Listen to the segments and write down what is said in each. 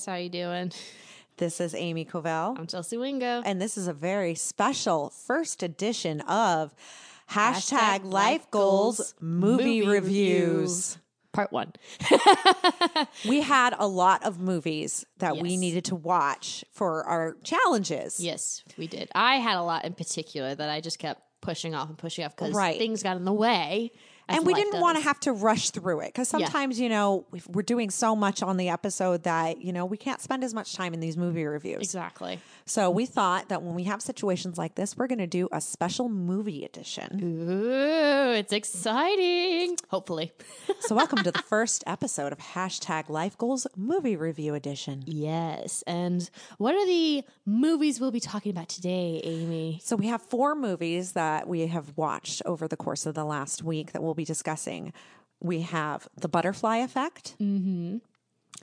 guys. How you doing? This is Amy Covell, I'm Chelsea Wingo. and this is a very special first edition of hashtag, Hashtag Life Goals Goals movie, Movie reviews. Part one. We had a lot of movies that we needed to watch for our challenges. yes, we did. I had a lot in particular that I just kept pushing off and pushing off because Right. things got in the way. And we didn't want to have to rush through it because sometimes you know we're doing so much on the episode that you know we can't spend as much time in these movie reviews exactly. so we thought that when we have situations like this we're going to do a special movie edition Ooh, it's exciting. Hopefully, so welcome to the first episode of hashtag life goals movie review edition yes. And what are the movies we'll be talking about today, Amy? so we have four movies that we have watched over the course of the last week that we'll be discussing we have the butterfly effect mm-hmm.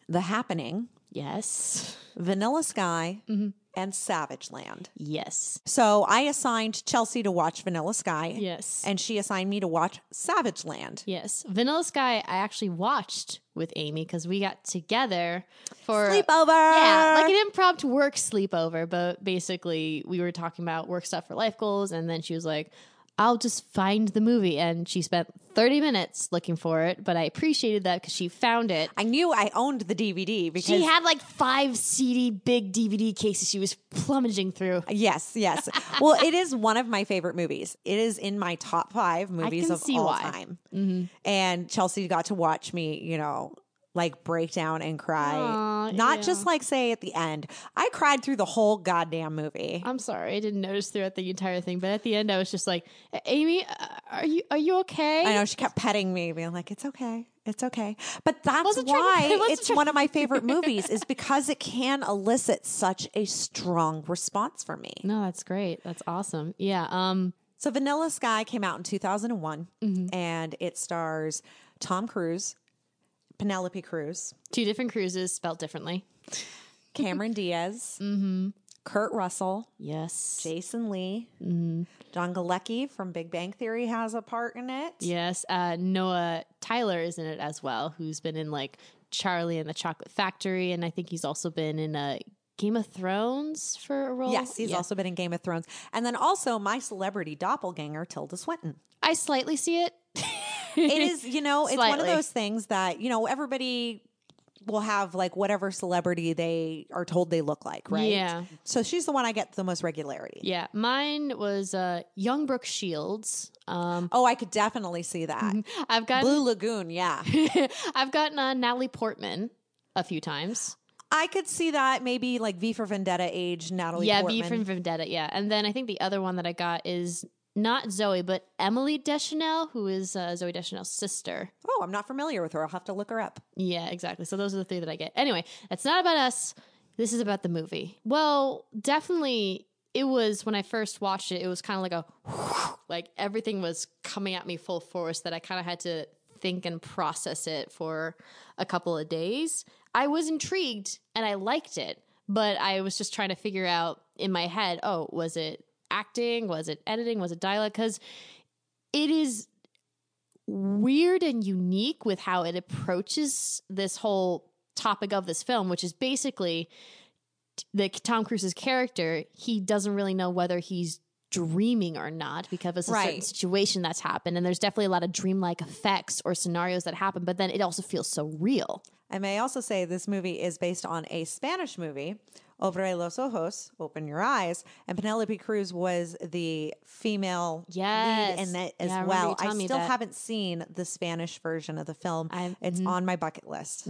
the happening Yes, vanilla sky mm-hmm. and savage land yes, So I assigned Chelsea to watch Vanilla Sky. yes. And she assigned me to watch Savage Land. Yes, Vanilla Sky. I actually watched with Amy because we got together for Sleepover. Yeah, like an impromptu work sleepover. But basically, we were talking about work stuff for life goals, and then she was like, "I'll just find the movie," and she spent thirty minutes looking for it. But I appreciated that because she found it. I knew I owned the DVD because She had like five CD big DVD cases she was plummeting through. Yes, yes. well, it is one of my favorite movies. It is in my top five movies can of see all why. time. Mm-hmm. And Chelsea got to watch me, you know, like break down and cry. Aw, Not yeah. just like say at the end. I cried through the whole goddamn movie. I'm sorry, I didn't notice throughout the entire thing, but at the end, I was just like, "Amy, are you are you okay?" I know she kept petting me, being like, "It's okay, it's okay." But that's Wasn't to- why it's one of my favorite movies, is because it can elicit such a strong response for me. No, that's great. That's awesome. Yeah. Um. So, Vanilla Sky came out in 2001, Mm-hmm. and it stars Tom Cruise, Penelope Cruz, Two different cruises spelled differently. Cameron Diaz, Mm-hmm. Kurt Russell, Yes. Jason Lee, Mm-hmm. John Galecki from Big Bang Theory has a part in it. Yes. Uh, Noah Taylor is in it as well, who's been in like Charlie and the Chocolate Factory, and I think he's also been in uh, Game of Thrones for a role. Yes, he's Yeah. also been in Game of Thrones. And then also my celebrity doppelganger, Tilda Swinton. I slightly see it. it is you know it's one of those things that you know everybody will have like whatever celebrity they are told they look like right Yeah. so she's the one i get the most regularity Yeah. Mine was uh, Young Brooke Shields. Um, oh i could definitely see that I've got blue lagoon yeah I've gotten uh, Natalie Portman a few times. i could see that maybe like v for vendetta age natalie yeah, Portman. V for Vendetta. Yeah, and then I think the other one that I got is not Zooey, but Emily Deschanel, who is uh, Zooey Deschanel's sister. oh i'm not familiar with her i'll have to look her up Yeah, exactly. So those are the three that I get. Anyway, it's not about us. This is about the movie. Well, definitely it was when I first watched it, it was kind of like a like everything was coming at me full force that I kind of had to think and process it for a couple of days. I was intrigued and I liked it, but I was just trying to figure out in my head, oh, was it acting? Was it editing? Was it dialogue? Because it is weird and unique with how it approaches this whole topic of this film, which is basically the Tom Cruise's character. He doesn't really know whether he's dreaming or not because of a certain situation that's happened. And there's definitely a lot of dreamlike effects or scenarios that happen, but then it also feels so real. i may also say this movie is based on a spanish movie Abre los ojos, open your eyes, and Penelope Cruz was the female Yes. lead in that as Yeah, well. you I still haven't seen the Spanish version of the film. I- it's on my bucket list.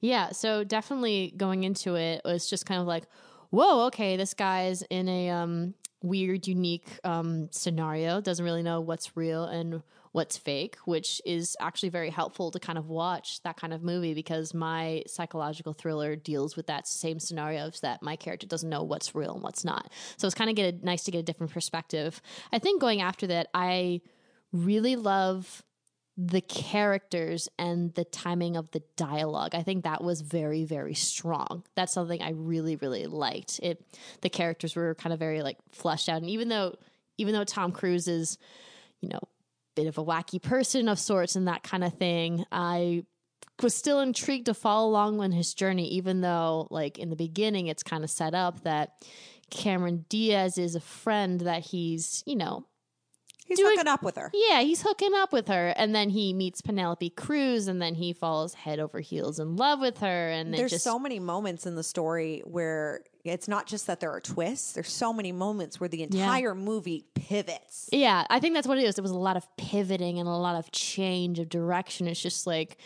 Yeah, so definitely going into it was just kind of like, whoa, okay, this guy's in a um, weird, unique um, scenario, doesn't really know what's real and what's fake, which is actually very helpful to kind of watch that kind of movie because my psychological thriller deals with that same scenarios that my character doesn't know what's real and what's not. So it's kind of get a, nice to get a different perspective. I think going after that, I really love the characters and the timing of the dialogue. I think that was very, very strong. That's something I really, really liked. It the characters were kind of very like fleshed out. And even though even though Tom Cruise is, you know, bit of a wacky person of sorts and that kind of thing, I was still intrigued to follow along on his journey, even though, like, in the beginning, it's kind of set up that Cameron Diaz is a friend that he's, you know, He's doing- hooking up with her. yeah, he's hooking up with her. And then he meets Penelope Cruz, and then he falls head over heels in love with her. And There's just, so many moments in the story where it's not just that there are twists. There's so many moments where the entire movie pivots. Yeah, I think that's what it is. It was a lot of pivoting and a lot of change of direction. It's just like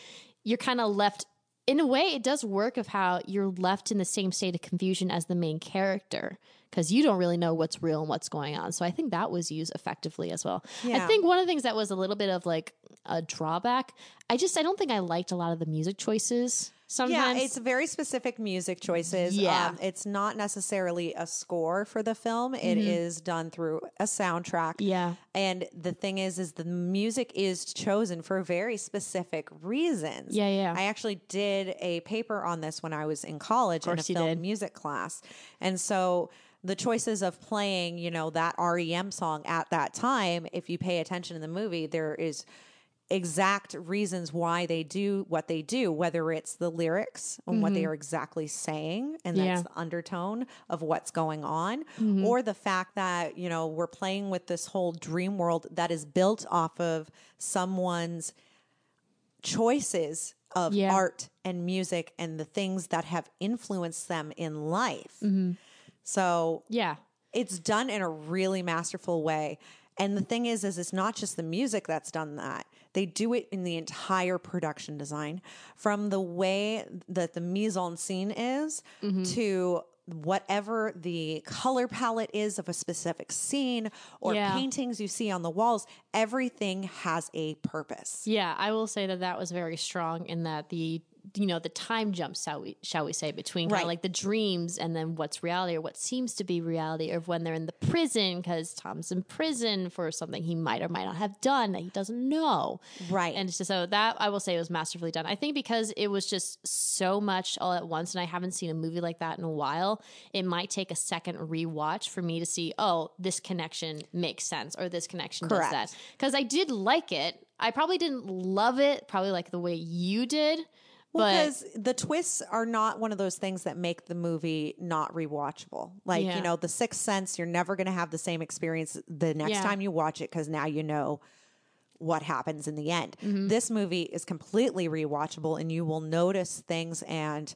you're kind of left in a way it does work of how you're left in the same state of confusion as the main character because you don't really know what's real and what's going on. So I think that was used effectively as well. I think one of the things that was a little bit of like a drawback, I just I don't think I liked a lot of the music choices sometimes. Yeah, it's very specific music choices. Yeah. Um, it's not necessarily a score for the film. It is done through a soundtrack. yeah. And the thing is, is the music is chosen for very specific reasons. Yeah, yeah. I actually did a paper on this when I was in college in a film did. music class. And so the choices of playing, you know, that REM song at that time, if you pay attention in the movie, there is exact reasons why they do what they do, whether it's the lyrics and what they are exactly saying, and that's Mm-hmm. Yeah. the undertone of what's going on, Mm-hmm. or the fact that, you know, we're playing with this whole dream world that is built off of someone's choices of Yeah. art and music and the things that have influenced them in life. Mm-hmm. So Yeah. it's done in a really masterful way. And the thing is, is it's not just the music that's done that. They do it in the entire production design, from the way that the mise en scene is Mm-hmm. to whatever the color palette is of a specific scene or Yeah. paintings you see on the walls. Everything has a purpose. Yeah, I will say that that was very strong in that the you know the time jumps shall we shall we say between kind of like the dreams and then what's reality or what seems to be reality or when they're in the prison because Tom's in prison for something he might or might not have done that he doesn't know Right. and so, so that I will say was masterfully done I think because it was just so much all at once and I haven't seen a movie like that in a while it might take a second rewatch for me to see oh this connection makes sense or this connection Correct. does that because I did like it. I probably didn't love it, probably like the way you did. Because the twists are not one of those things that make the movie not rewatchable. Like, Yeah. you know, The Sixth Sense, you're never going to have the same experience the next Yeah. time you watch it because now you know what happens in the end. Mm-hmm. This movie is completely rewatchable and you will notice things and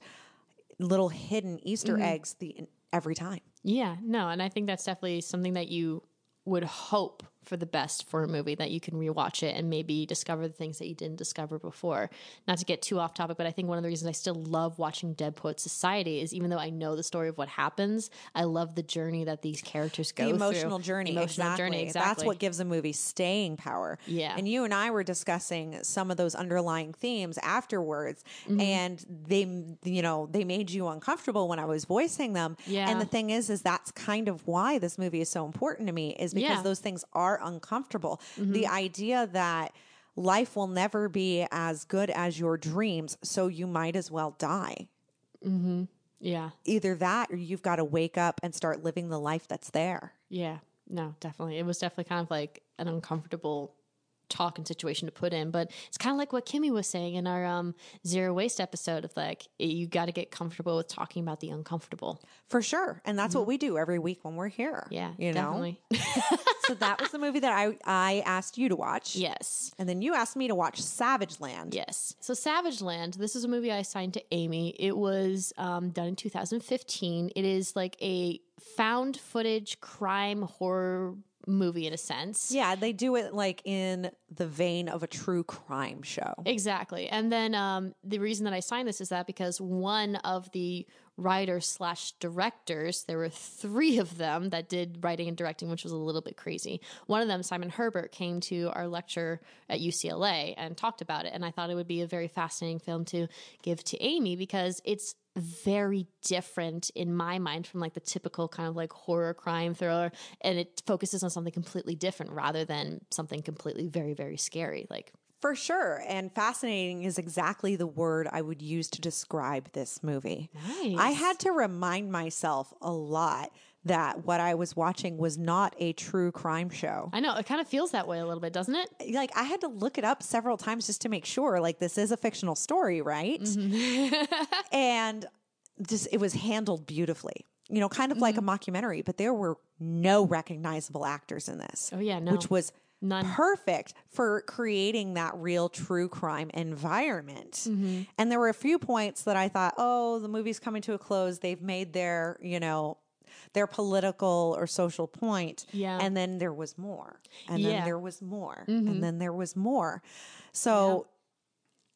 little hidden Easter Mm-hmm. eggs the every time. yeah, no, and I think that's definitely something that you would hope for the best for a movie that you can rewatch it and maybe discover the things that you didn't discover before. Not to get too off topic, but I think one of the reasons I still love watching Dead Poet Society is even though I know the story of what happens, I love the journey that these characters go The through. emotional journey. Emotional exactly. journey, That's what gives a movie staying power. Yeah. And you and I were discussing some of those underlying themes afterwards, Mm-hmm. and they, you know, they made you uncomfortable when I was voicing them. Yeah. And the thing is, is that's kind of why this movie is so important to me, is because Yeah. those things are uncomfortable. Mm-hmm. The idea that life will never be as good as your dreams, so you might as well die. Mm-hmm. Yeah. Either that, or you've got to wake up and start living the life that's there. Yeah, no, definitely. It was definitely kind of like an uncomfortable talk and situation to put in, but it's kind of like what Kimmy was saying in our um, zero waste episode of like you got to get comfortable with talking about the uncomfortable. For sure. And that's what we do every week when we're here. Mm-hmm. Yeah, You know? so that was the movie that I, I asked you to watch. yes. And then you asked me to watch Savage Land. Yes. So Savage Land, this is a movie I assigned to Amy. It was um, done in 2015. It is like a found footage crime horror movie in a sense. Yeah, they do it like in the vein of a true crime show. Exactly. And then um, the reason that I signed this is that because one of the writers slash directors, there were three of them that did writing and directing, which was a little bit crazy. One of them, Simon Herbert, came to our lecture at UCLA and talked about it. And I thought it would be a very fascinating film to give to Amy because it's very different in my mind from like the typical kind of like horror crime thriller and it focuses on something completely different rather than something completely very very scary like For sure. And fascinating is exactly the word I would use to describe this movie. Nice. I had to remind myself a lot that what I was watching was not a true crime show. I know it kind of feels that way a little bit, doesn't it? Eh, like I had to look it up several times just to make sure like this is a fictional story, right? Mm-hmm. and just it was handled beautifully. You know, kind of like a mm-hmm. mockumentary, but there were no recognizable actors in this. Oh, yeah, no. Which was None. perfect for creating that real true crime environment. Mm-hmm. And there were a few points that I thought, oh, the movie's coming to a close. They've made their, you know, their political or social point. Yeah. And then there was more. And Yeah. Mm-hmm. then there was more. And then there was more. So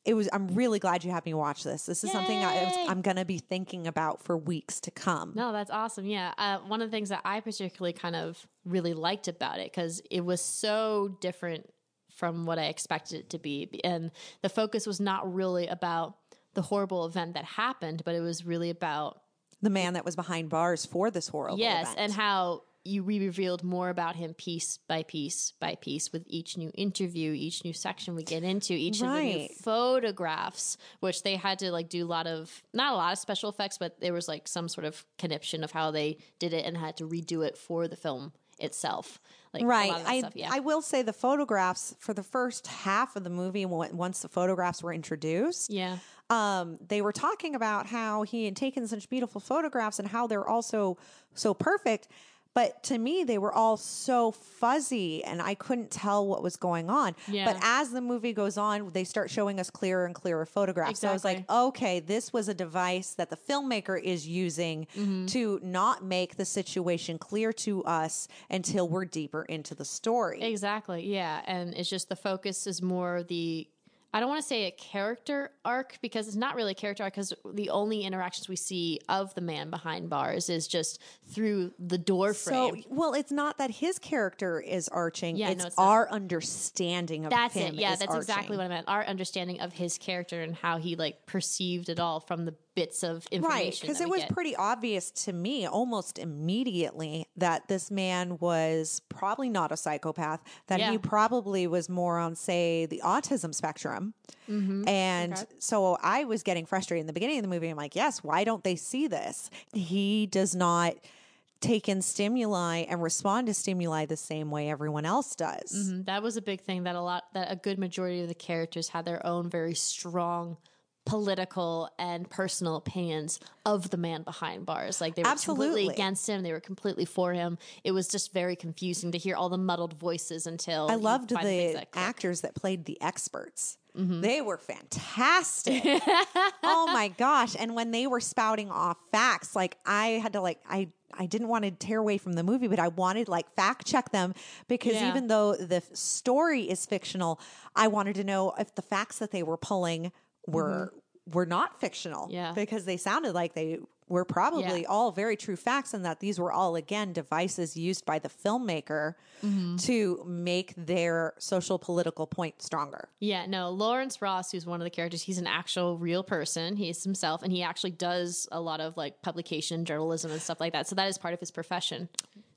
it was I'm really glad you had me watch this. This is something I was, i'm going to be thinking about for weeks to come. No, that's awesome. Yeah. Uh, one of the things that I particularly kind of really liked about it because it was so different from what I expected it to be. And the focus was not really about the horrible event that happened, but it was really about, The man that was behind bars for this horrible yes, event. and how you we revealed more about him piece by piece by piece with each new interview, each new section we get into, each of the new Right. photographs, which they had to like do a lot of not a lot of special effects, but there was like some sort of conniption of how they did it and had to redo it for the film itself. Like Right. lot of that I stuff, yeah. I will say the photographs for the first half of the movie once the photographs were introduced, yeah. um, they were talking about how he had taken such beautiful photographs and how they're also so perfect. But to me, they were all so fuzzy and I couldn't tell what was going on. Yeah. But as the movie goes on, they start showing us clearer and clearer photographs. So I was like, okay, this was a device that the filmmaker is using Mm-hmm. to not make the situation clear to us until we're deeper into the story. Exactly. Yeah. And it's just the focus is more the I don't want to say a character arc because it's not really a character arc because the only interactions we see of the man behind bars is just through the door So, frame. well, it's not that his character is arching. Yeah, it's, no, it's not. our understanding of that's him. it. Yeah, that's exactly what I meant. Our understanding of his character and how he like perceived it all from the bits of information. Right, because it was get. pretty obvious to me almost immediately that this man was probably not a psychopath, that Yeah. he probably was more on, say, the autism spectrum. Mm-hmm. And so I was getting frustrated in the beginning of the movie. I'm like, yes, why don't they see this? He does not take in stimuli and respond to stimuli the same way everyone else does. Mhm. That was a big thing that a lot that a good majority of the characters had their own very strong political and personal opinions of the man behind bars. Like they were Absolutely. completely against him, they were completely for him. It was just very confusing to hear all the muddled voices until I loved the that actors that played the experts. Mm-hmm. They were fantastic. oh my gosh. And when they were spouting off facts, like I had to like I I didn't want to tear away from the movie, but I wanted like fact check them because Yeah. even though the story is fictional, I wanted to know if the facts that they were pulling were were not fictional. Mm-hmm. Yeah. Because they sounded like they were probably Yeah. all very true facts and that these were all again devices used by the filmmaker Mm-hmm. to make their social political point stronger. Yeah, no, Lawrence Ross, who's one of the characters, he's an actual real person. He's himself, and he actually does a lot of like publication journalism and stuff like that. So that is part of his profession.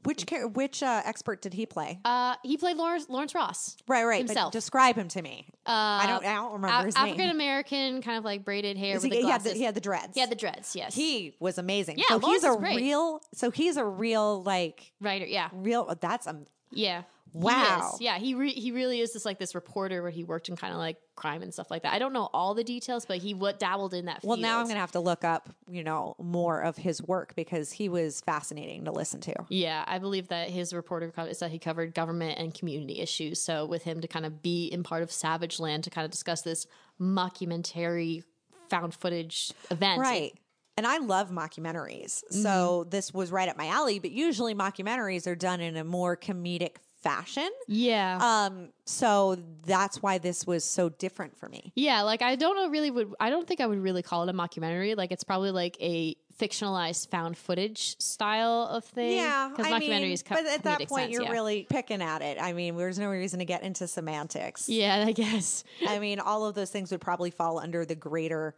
Which char- which uh, expert did he play? Uh, he played Lawrence Lawrence Ross. right, right. himself. But describe him to me. Uh, I don't. I don't remember his name. African American, kind of like braided hair Is with he, the he had the, he had the dreads. He had the dreads. Yes, He was amazing. Yeah, so Lawrence he's a real. So he's a real like writer. Yeah, real. That's um. yeah. He Wow. is. Yeah, he re- he really is just like this reporter where he worked in kind of like crime and stuff like that. I don't know all the details, but he what dabbled in that. Well, now I'm gonna have to look up, you know, more of his work because he was fascinating to listen to. Yeah, I believe that his reporter co- is that he covered government and community issues. So with him to kind of be in part of Savage Land to kind of discuss this mockumentary found footage event. Right. And I love mockumentaries. So Mm-hmm. this was right up my alley, but usually mockumentaries are done in a more comedic fashion. Yeah. Um, so that's why this was so different for me. yeah, like I don't know really would I don't think I would really call it a mockumentary. Like it's probably like a fictionalized found footage style of thing. Yeah, Because I documentaries mean, co- but at that point, sense, you're yeah. really picking at it. I mean, there's no reason to get into semantics. Yeah, I guess. I mean, all of those things would probably fall under the greater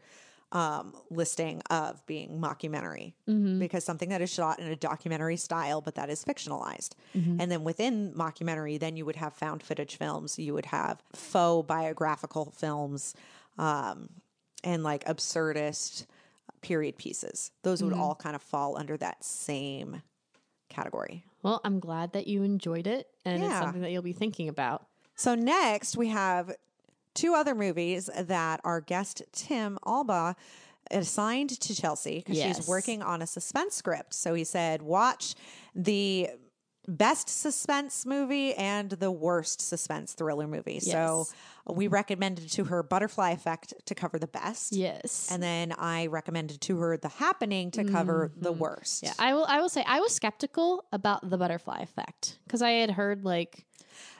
um, listing of being mockumentary Mm-hmm. because something that is shot in a documentary style, but that is fictionalized. Mm-hmm. And then within mockumentary, then you would have found footage films, you would have faux biographical films, um, and like absurdist period pieces. Those Mm-hmm. would all kind of fall under that same category. Well, I'm glad that you enjoyed it and it's something that you'll be thinking about. So next we have two other movies that our guest Tim Alba assigned to Chelsea because Yes. she's working on a suspense script. So he said, watch the best suspense movie and the worst suspense thriller movie. So we recommended to her Butterfly Effect to cover the best. Yes. And then I recommended to her The Happening to cover mm-hmm. the worst. Yeah, I will. I will say I was skeptical about the butterfly effect because I had heard like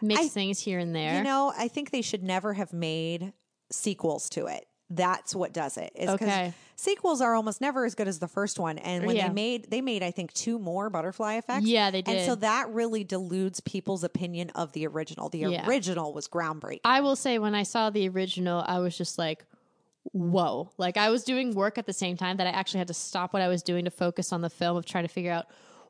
mixed I- things here and there. You know, I think they should never have made sequels to it. That's what does it. Is 'cause Okay. Sequels are almost never as good as the first one. And when Yeah. they made they made I think two more butterfly effects. Yeah, they did. And so that really dilutes people's opinion of the original. The Yeah. original was groundbreaking. I will say when I saw the original, I was just like, whoa. Like I was doing work at the same time that I actually had to stop what I was doing to focus on the film of trying to figure out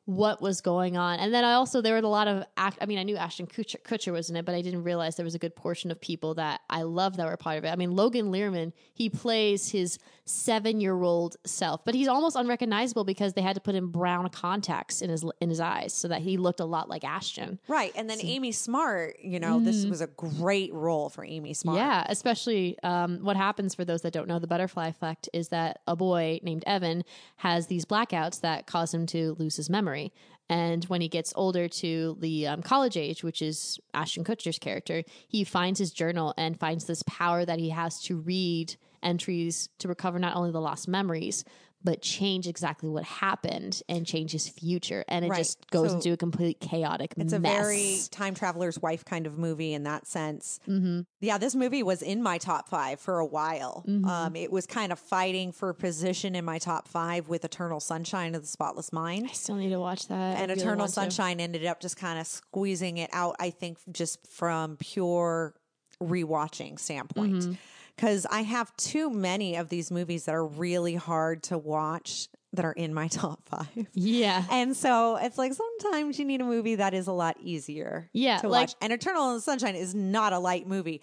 what was going on. And then I also, there were a lot of, act, I mean, I knew Ashton Kutcher, Kutcher was in it, but I didn't realize there was a good portion of people that I love that were part of it. I mean, Logan Lerman, he plays his seven year old self, but he's almost unrecognizable because they had to put in brown contacts in his, in his eyes so that he looked a lot like Ashton. right. And then Amy Smart, you know, this was a great role for Amy Smart. Yeah, especially um, what happens for those that don't know the butterfly effect is that a boy named Evan has these blackouts that cause him to lose his memory. And when he gets older to the um, college age, which is Ashton Kutcher's character, he finds his journal and finds this power that he has to read entries to recover not only the lost memories, but change exactly what happened and change his future. And it Right. just goes So into a complete chaotic It's a very time traveler's wife kind of movie in that sense. Mm-hmm. Yeah, this movie was in my top five for a while. Mm-hmm. Um, it was kind of fighting for position in my top five with Eternal Sunshine of the Spotless Mind. I still need to watch that. And really Eternal want to. Sunshine ended up just kind of squeezing it out, I think, just from pure rewatching standpoint. Mm-hmm. Because I have too many of these movies that are really hard to watch that are in my top five. Yeah. And so it's like sometimes you need a movie that is a lot easier Yeah, to like- watch. And Eternal Sunshine is not a light movie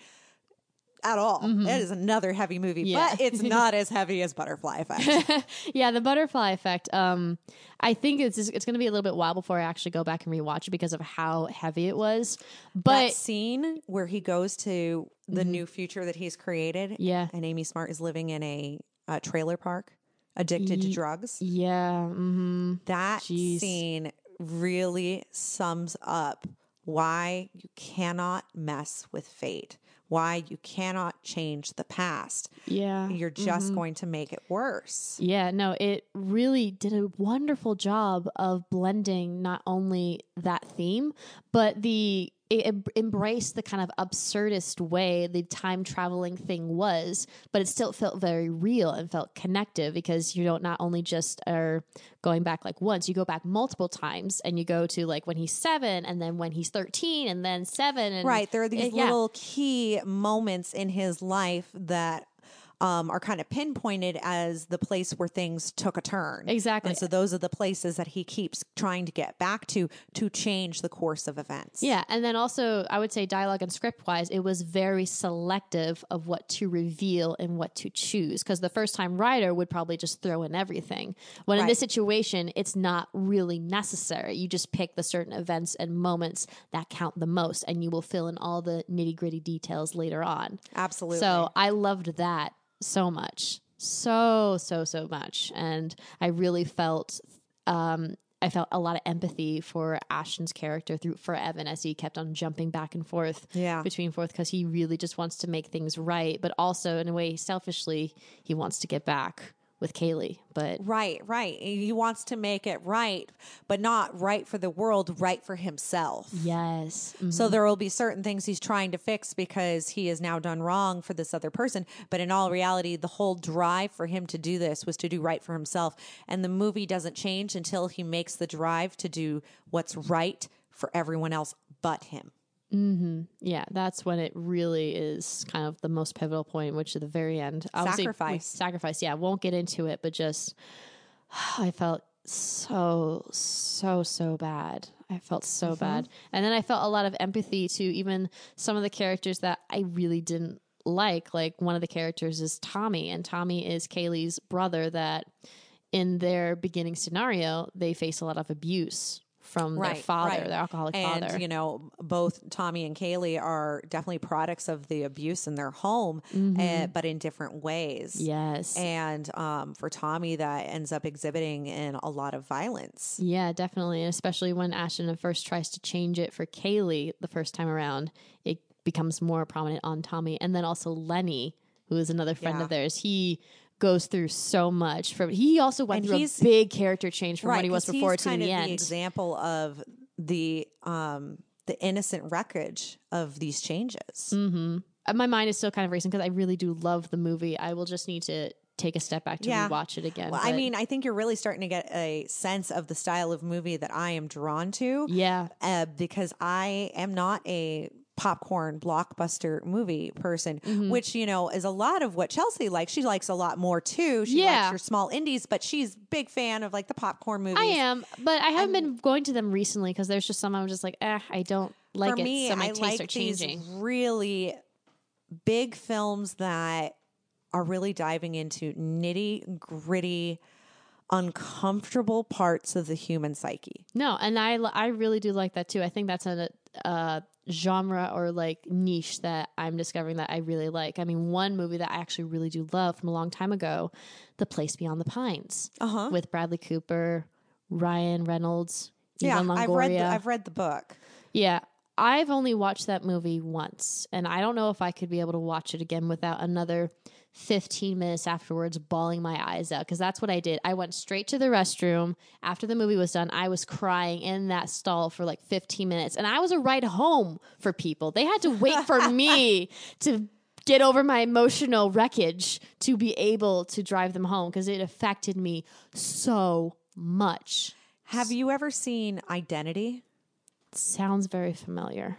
at all. It is another heavy movie, Mm-hmm. Yeah. but it's not as heavy as Butterfly Effect. yeah, the butterfly effect. Um, I think it's it's going to be a little bit while before I actually go back and rewatch it because of how heavy it was. that But scene where he goes to the new future that he's created, Mm-hmm. Yeah. and Amy Smart is living in a, uh trailer park, addicted to drugs. yeah, hmm That Jeez. scene really sums up why you cannot mess with fate, why you cannot change the past. yeah, You're mm-hmm. just going to make it worse. Yeah, no, it really did a wonderful job of blending not only that theme, but the it embraced the kind of absurdist way the time traveling thing was, but it still felt very real and felt connective because you don't not only just are going back like once, you go back multiple times and you go to like when he's seven and then when he's 13 and then seven. And Right. There are these it- yeah. little key moments in his life that um, are kind of pinpointed as the place where things took a turn. Exactly. And so those are the places that he keeps trying to get back to to change the course of events. Yeah, and then also I would say dialogue and script wise, it was very selective of what to reveal and what to choose. Because the first time writer would probably just throw in everything. When in this situation, it's not really necessary. You just pick the certain events and moments that count the most, and you will fill in all the nitty gritty details later on. Absolutely. So I loved that so much. So, so, so much. And I really felt um I felt a lot of empathy for Ashton's character through for Evan as he kept on jumping back and forth Yeah. between forth because he really just wants to make things right, but also in a way selfishly he wants to get back with Kayleigh. But Right, right. He wants to make it right, but not right for the world, right for himself. yes. Mhm. So there will be certain things he's trying to fix because he has now done wrong for this other person. But in all reality, the whole drive for him to do this was to do right for himself. And the movie doesn't change until he makes the drive to do what's right for everyone else but him. Mm-hmm. Yeah, that's when it really is kind of the most pivotal point, which at the very end, obviously, Sacrifice. sacrifice. Yeah, won't get into it, but just I felt so so so bad. I felt so mm-hmm. bad, and then I felt a lot of empathy to even some of the characters that I really didn't like. Like one of the characters is Tommy, and Tommy is Kayleigh's brother. That in their beginning scenario, they face a lot of abuse from their father, their alcoholic and, father. you know, both Tommy and Kayleigh are definitely products of the abuse in their home, Mm-hmm. eh, but in different ways. yes. And um, for Tommy, that ends up exhibiting in a lot of violence. Yeah, definitely. And especially when Ashton first tries to change it for Kayleigh the first time around, it becomes more prominent on Tommy. And then also Lenny, who is another friend Yeah. of theirs, he goes through so much from he also went And through a big character change from what he was before to the end. the example of the um, the innocent wreckage of these changes. Uh, My mind is still kind of racing because I really do love the movie. I will just need to take a step back to Yeah. rewatch it again. Well, I mean, I think you're really starting to get a sense of the style of movie that I am drawn to. yeah, uh, because I am not a popcorn blockbuster movie person, Mm-hmm. which you know is a lot of what Chelsea likes. She likes a lot more too. She Yeah. likes your small indies, but she's big fan of like the popcorn movies. I am, but I haven't been going to them recently because there's just some I'm just like, eh, I don't like For it. me, so my I tastes like are changing. these really big films that are really diving into nitty gritty, uncomfortable parts of the human psyche. No, and I I really do like that too. I think that's a, a genre or like niche that I'm discovering that I really like. I mean, one movie that I actually really do love from a long time ago, The Place Beyond the Pines, Uh-huh. with Bradley Cooper, Ryan Reynolds, Yeah, Eva I've read the, I've read the book. yeah, I've only watched that movie once, and I don't know if I could be able to watch it again without another 15 minutes afterwards bawling my eyes out because that's what I did. I went straight to the restroom after the movie was done. I was crying in that stall for like 15 minutes, and I was a ride home for people. They had to wait for me to get over my emotional wreckage to be able to drive them home because it affected me so much. Have you ever seen Identity? Sounds very familiar.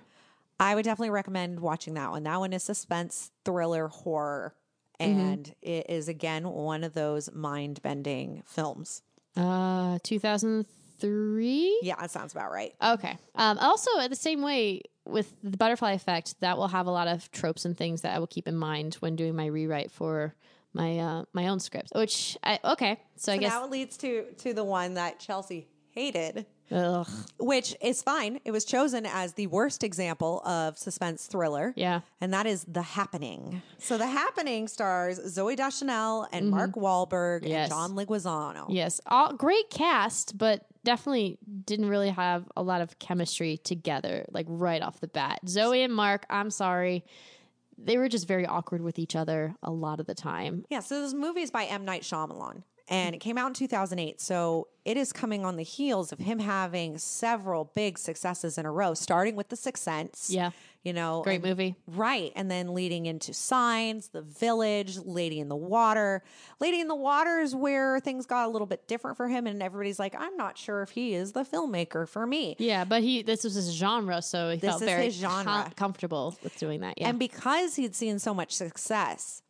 I would definitely recommend watching that one. That one is suspense, thriller, horror, Mm-hmm. and it is again one of those mind bending films. Uh, 2003. Yeah, that sounds about right. Okay. Um, also, the same way with the butterfly effect, that will have a lot of tropes and things that I will keep in mind when doing my rewrite for my uh, my own script. Which I okay. So, I guess now it leads to to the one that Chelsea hated, ugh, which is fine. It was chosen as the worst example of suspense thriller. yeah. And that is The Happening. So The Happening stars Zooey Deschanel and Mark Wahlberg Mm-hmm. Yes. and John Leguizamo. Yes, all great cast, but definitely didn't really have a lot of chemistry together, like right off the bat. Zooey and Mark, I'm sorry, they were just very awkward with each other a lot of the time. Yeah, so this movie is by M. Night Shyamalan, and it came out in 2008. So it is coming on the heels of him having several big successes in a row, starting with The Sixth Sense. Yeah. You know, Great and- movie. Right. And then leading into Signs, The Village, Lady in the Water. Lady in the Water is where things got a little bit different for him, and everybody's like, I'm not sure if he is the filmmaker for me. Yeah, but he this was his genre, so he This felt very his genre. com- comfortable with doing that. Yeah, And because he'd seen so much success,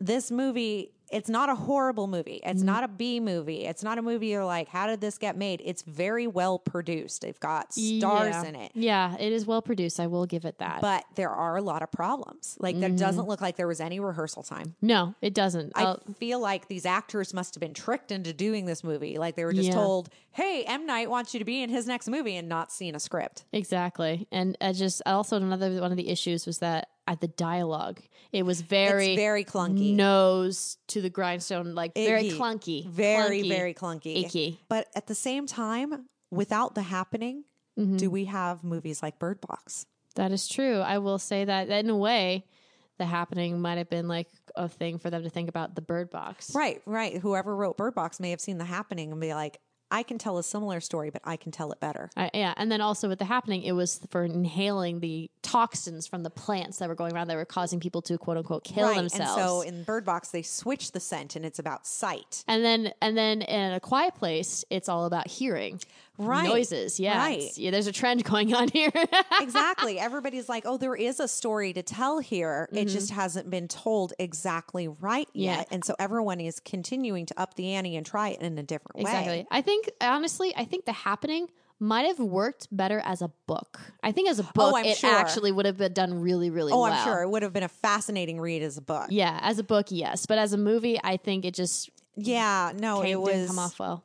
this movie, it's not a horrible movie. It's Mm-hmm. not a B movie. It's not a movie you're like, how did this get made? It's very well produced. They've got stars yeah. in it. Yeah, it is well produced. I will give it that. But there are a lot of problems. Like, Mm-hmm. doesn't look like there was any rehearsal time. no, it doesn't. I I'll- feel like these actors must have been tricked into doing this movie. Like, they were just Yeah. told, hey, M. Night wants you to be in his next movie and not seen a script. Exactly. And I just also another one of the issues was that at the dialogue, it was very It's very clunky. nose to the grindstone, like very clunky, Very, clunky, very clunky. icky. But at the same time, without the happening, Mm-hmm. do we have movies like Bird Box? That is true. I will say that in a way, the happening might have been like a thing for them to think about the bird box. Right, right. Whoever wrote Bird Box may have seen the happening and be like, I can tell a similar story, but I can tell it better. Uh, yeah, and then also with the happening, it was for inhaling the toxins from the plants that were going around that were causing people to quote unquote kill right. themselves. And so in Bird Box, they switch the scent and it's about sight. And then and then in a quiet place, it's all about hearing Right. noises. Yeah, Right. Yeah. There's a trend going on here. exactly. Everybody's like, oh, there is a story to tell here. It just hasn't been told exactly right Mm-hmm. Yeah. yet. And so everyone is continuing to up the ante and try it in a different exactly. way. Exactly. I think honestly, I think the happening might have worked better as a book. I think as a book, Oh, it sure. actually would have been done really, really well. Oh, well. I'm sure it would have been a fascinating read as a book. Yeah, as a book, yes, but as a movie, I think it just Yeah, no, it was didn't come off well.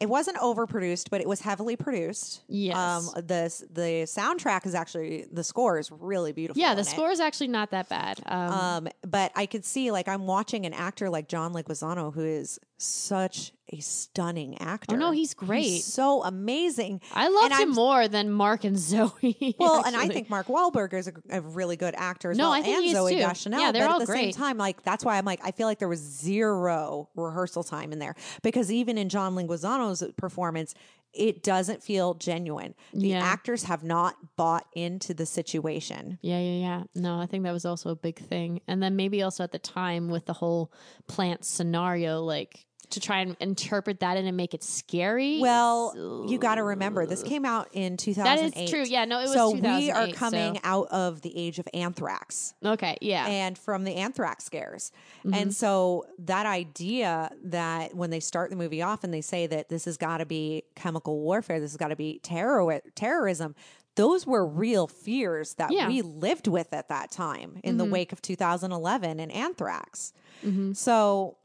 It wasn't overproduced, but it was heavily produced. Yes. Um, the the soundtrack is actually the score is really beautiful. Yeah, the score is actually not that bad. Um, Um, but I could see like I'm watching an actor like John Leguizamo, who is such a stunning actor. Oh, no, he's great. so amazing. I loved and him I'm- more than Mark and Zooey. Well, and I think Mark Wahlberg is a, a really good actor as No, well, I think and he is Zooey too. Deschanel. Yeah, they're but all at the great. same time, like that's why I'm like I feel like there was zero rehearsal time in there because even in John Leguizamo's performance, it doesn't feel genuine. The Yeah. actors have not bought into the situation. Yeah, yeah, yeah. No, I think that was also a big thing. And then maybe also at the time with the whole plant scenario, like to try and interpret that in and make it scary. Well, you got to remember this came out in 2008. true. Yeah, no, it was so we are coming so- out of the age of anthrax. okay, yeah. and from the anthrax scares. Mm-hmm. And so that idea that when they start the movie off and they say that this has got to be chemical warfare, this has got to be terror terrorism, those were real fears that Yeah. Mm-hmm. we lived with at that time in the wake of 2011 and anthrax. Mm-hmm. So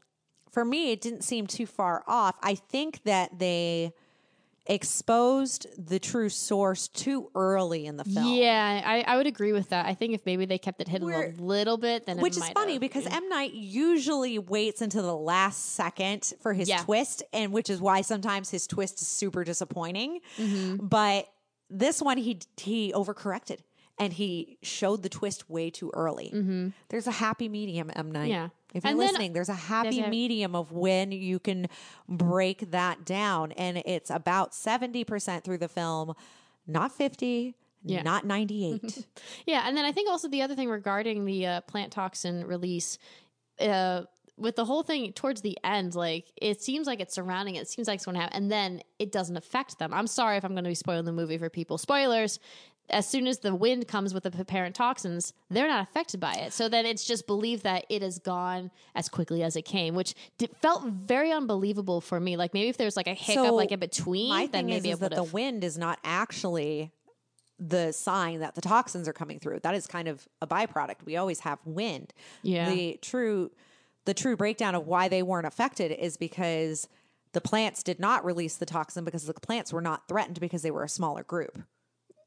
for me, it didn't seem too far off. I think that they exposed the true source too early in the film. yeah, I, I would agree with that. I think if maybe they kept it hidden We're- a little bit, then Which is funny have- because M Night usually waits until the last second for his Yeah. twist, and which is why sometimes his twist is super disappointing. Mm-hmm. But this one, he he overcorrected and he showed the twist way too early. There's a happy medium, M Night. Mm-hmm. Yeah. If you're And then- listening, there's a happy yeah. medium of when you can break that down, and it's about seventy percent through the film, not fifty. Yeah. Not 98. Yeah, and then I think also the other thing regarding the uh, plant toxin release, uh, with the whole thing towards the end, like it seems like it's surrounding it. It seems like it's going to happen, and then it doesn't affect them. I'm sorry if I'm going to be spoiling the movie for people. Spoilers. As soon as the wind comes with the parent toxins, they're not affected by it. So then it's just believed that it is gone as quickly as it came, which d- felt very unbelievable for me. Like maybe if there's like a hiccup, So, like in between, My then thing maybe is would that the wind is not actually the sign that the toxins are coming through. That is kind of a byproduct. We always have wind. Yeah. The true the true breakdown of why they weren't affected is because the plants did not release the toxin because the plants were not threatened because they were a smaller group.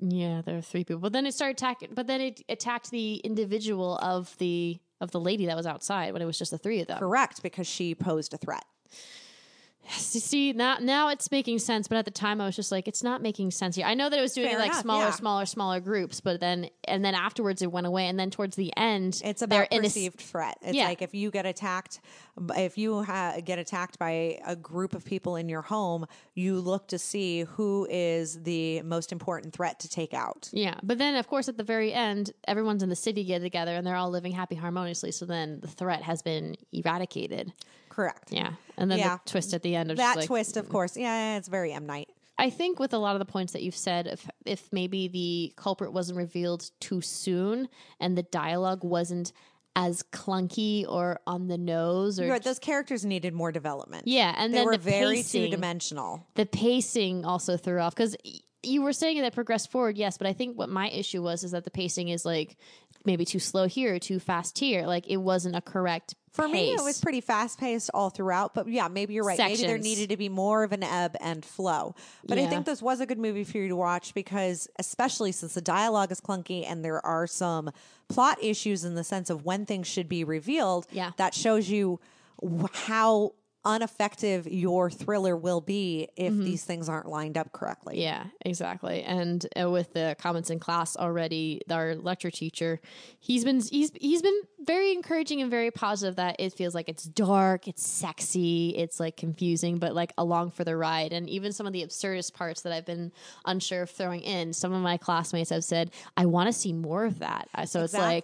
Yeah, there are three people. But then it started attacking. But then it attacked the individual of the of the lady that was outside when it was just the three of them. Correct, because she posed a threat. You see, now now it's making sense. But at the time, I was just like, it's not making sense here. I know that it was doing it Fair like enough, smaller, yeah. smaller, smaller groups. But then and then afterwards, it went away. And then towards the end, It's about in a s- perceived threat. It's Yeah. like if you get attacked, if you ha- get attacked by a group of people in your home, you look to see who is the most important threat to take out. Yeah, but then of course at the very end, everyone's in the city get together and they're all living happy harmoniously. So then the threat has been eradicated. Correct. Yeah, and then Yeah. the twist at the end of That like, twist, of course, yeah, it's very M Night. I think with a lot of the points that you've said, if if maybe the culprit wasn't revealed too soon and the dialogue wasn't as clunky or on the nose or You're right, those characters needed more development. yeah, and they then were the very pacing, two dimensional. the pacing also threw off because you were saying that progressed forward, yes, but I think what my issue was is that the pacing is like maybe too slow here, too fast here. Like it wasn't a correct. For me, it was pretty fast paced all throughout. But yeah, maybe you're right. Maybe there needed to be more of an ebb and flow. But I think this was a good movie for you to watch because, especially since the dialogue is clunky and there are some plot issues in the sense of when things should be revealed, Yeah. that shows you how ineffective your thriller will be if these things aren't lined up correctly. Mm-hmm. Yeah, exactly. And uh, with the comments in class already, our lecture teacher, he's been he's he's been very encouraging and very positive that it feels like it's dark, it's sexy, it's like confusing, but like along for the ride. And even some of the absurdist parts that I've been unsure of throwing in, some of my classmates have said, "I want to see more of that." Uh, So it's like,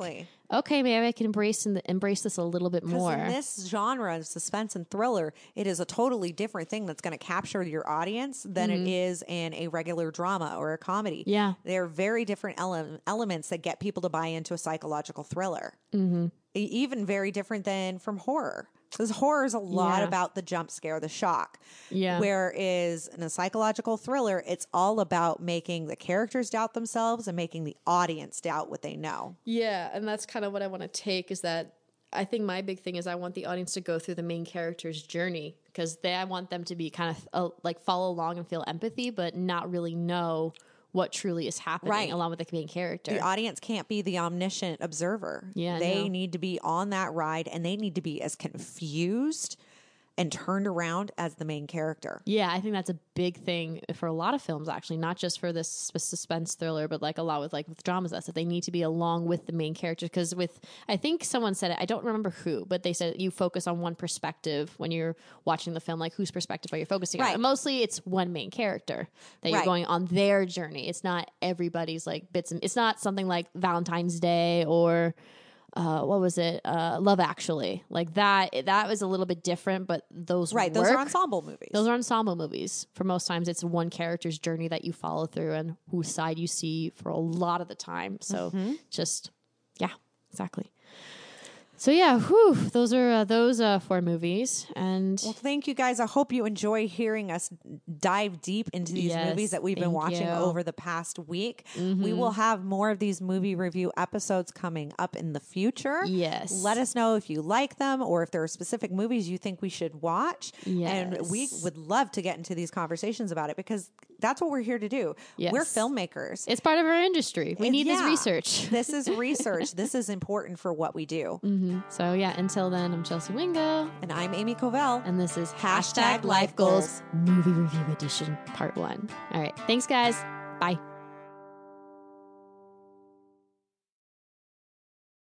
okay, maybe I can embrace and embrace this a little bit more. in this genre of suspense and thriller, it is a totally different thing that's going to capture your audience than it is in a regular drama or a comedy. Mm-hmm. Yeah. They're very different ele- elements that get people to buy into a psychological thriller. Mm-hmm. Even very different than from horror. Because horror is a lot Yeah. about the jump scare, the shock. Yeah. Whereas in a psychological thriller, it's all about making the characters doubt themselves and making the audience doubt what they know. Yeah, and that's kind of what I want to take is that I think my big thing is I want the audience to go through the main character's journey because they I want them to be kind of uh, like follow along and feel empathy, but not really know what truly is happening Right. along with the main character. The audience can't be the omniscient observer. Yeah, They no. need to be on that ride and they need to be as confused and turned around as the main character. Yeah, I think that's a big thing for a lot of films, actually, not just for this suspense thriller, but like a lot with like with dramas. That's that they need to be along with the main character because with I think someone said it. I don't remember who, but they said you focus on one perspective when you're watching the film. Like whose perspective are you focusing on? Right. And mostly, it's one main character that you're going on their journey. It's not everybody's like bits and it's not something like Valentine's Day or uh, what was it? Uh, Love Actually, like that. That was a little bit different, but those Right. Those are ensemble movies. Those are ensemble movies. For most times, it's one character's journey that you follow through and whose side you see for a lot of the time. So just, yeah, exactly. So yeah, whew, those are uh, those uh, four movies, and Well, thank you guys. I hope you enjoy hearing us dive deep into these Yes, movies that we've been watching you. Mm-hmm. over the past week. We will have more of these movie review episodes coming up in the future. Yes. Let us know if you like them or if there are specific movies you think we should watch. Yes. And we would love to get into these conversations about it because that's what we're here to do. Yes. We're filmmakers. it's part of our industry. We need Yeah. this research. this is research. this is important for what we do. Mm-hmm. so yeah, until then, I'm Chelsea Wingo, And I'm Amy Covell. and this is Hashtag hashtag Life Life Goals Movie Review Edition Part One. All right, thanks guys. Bye.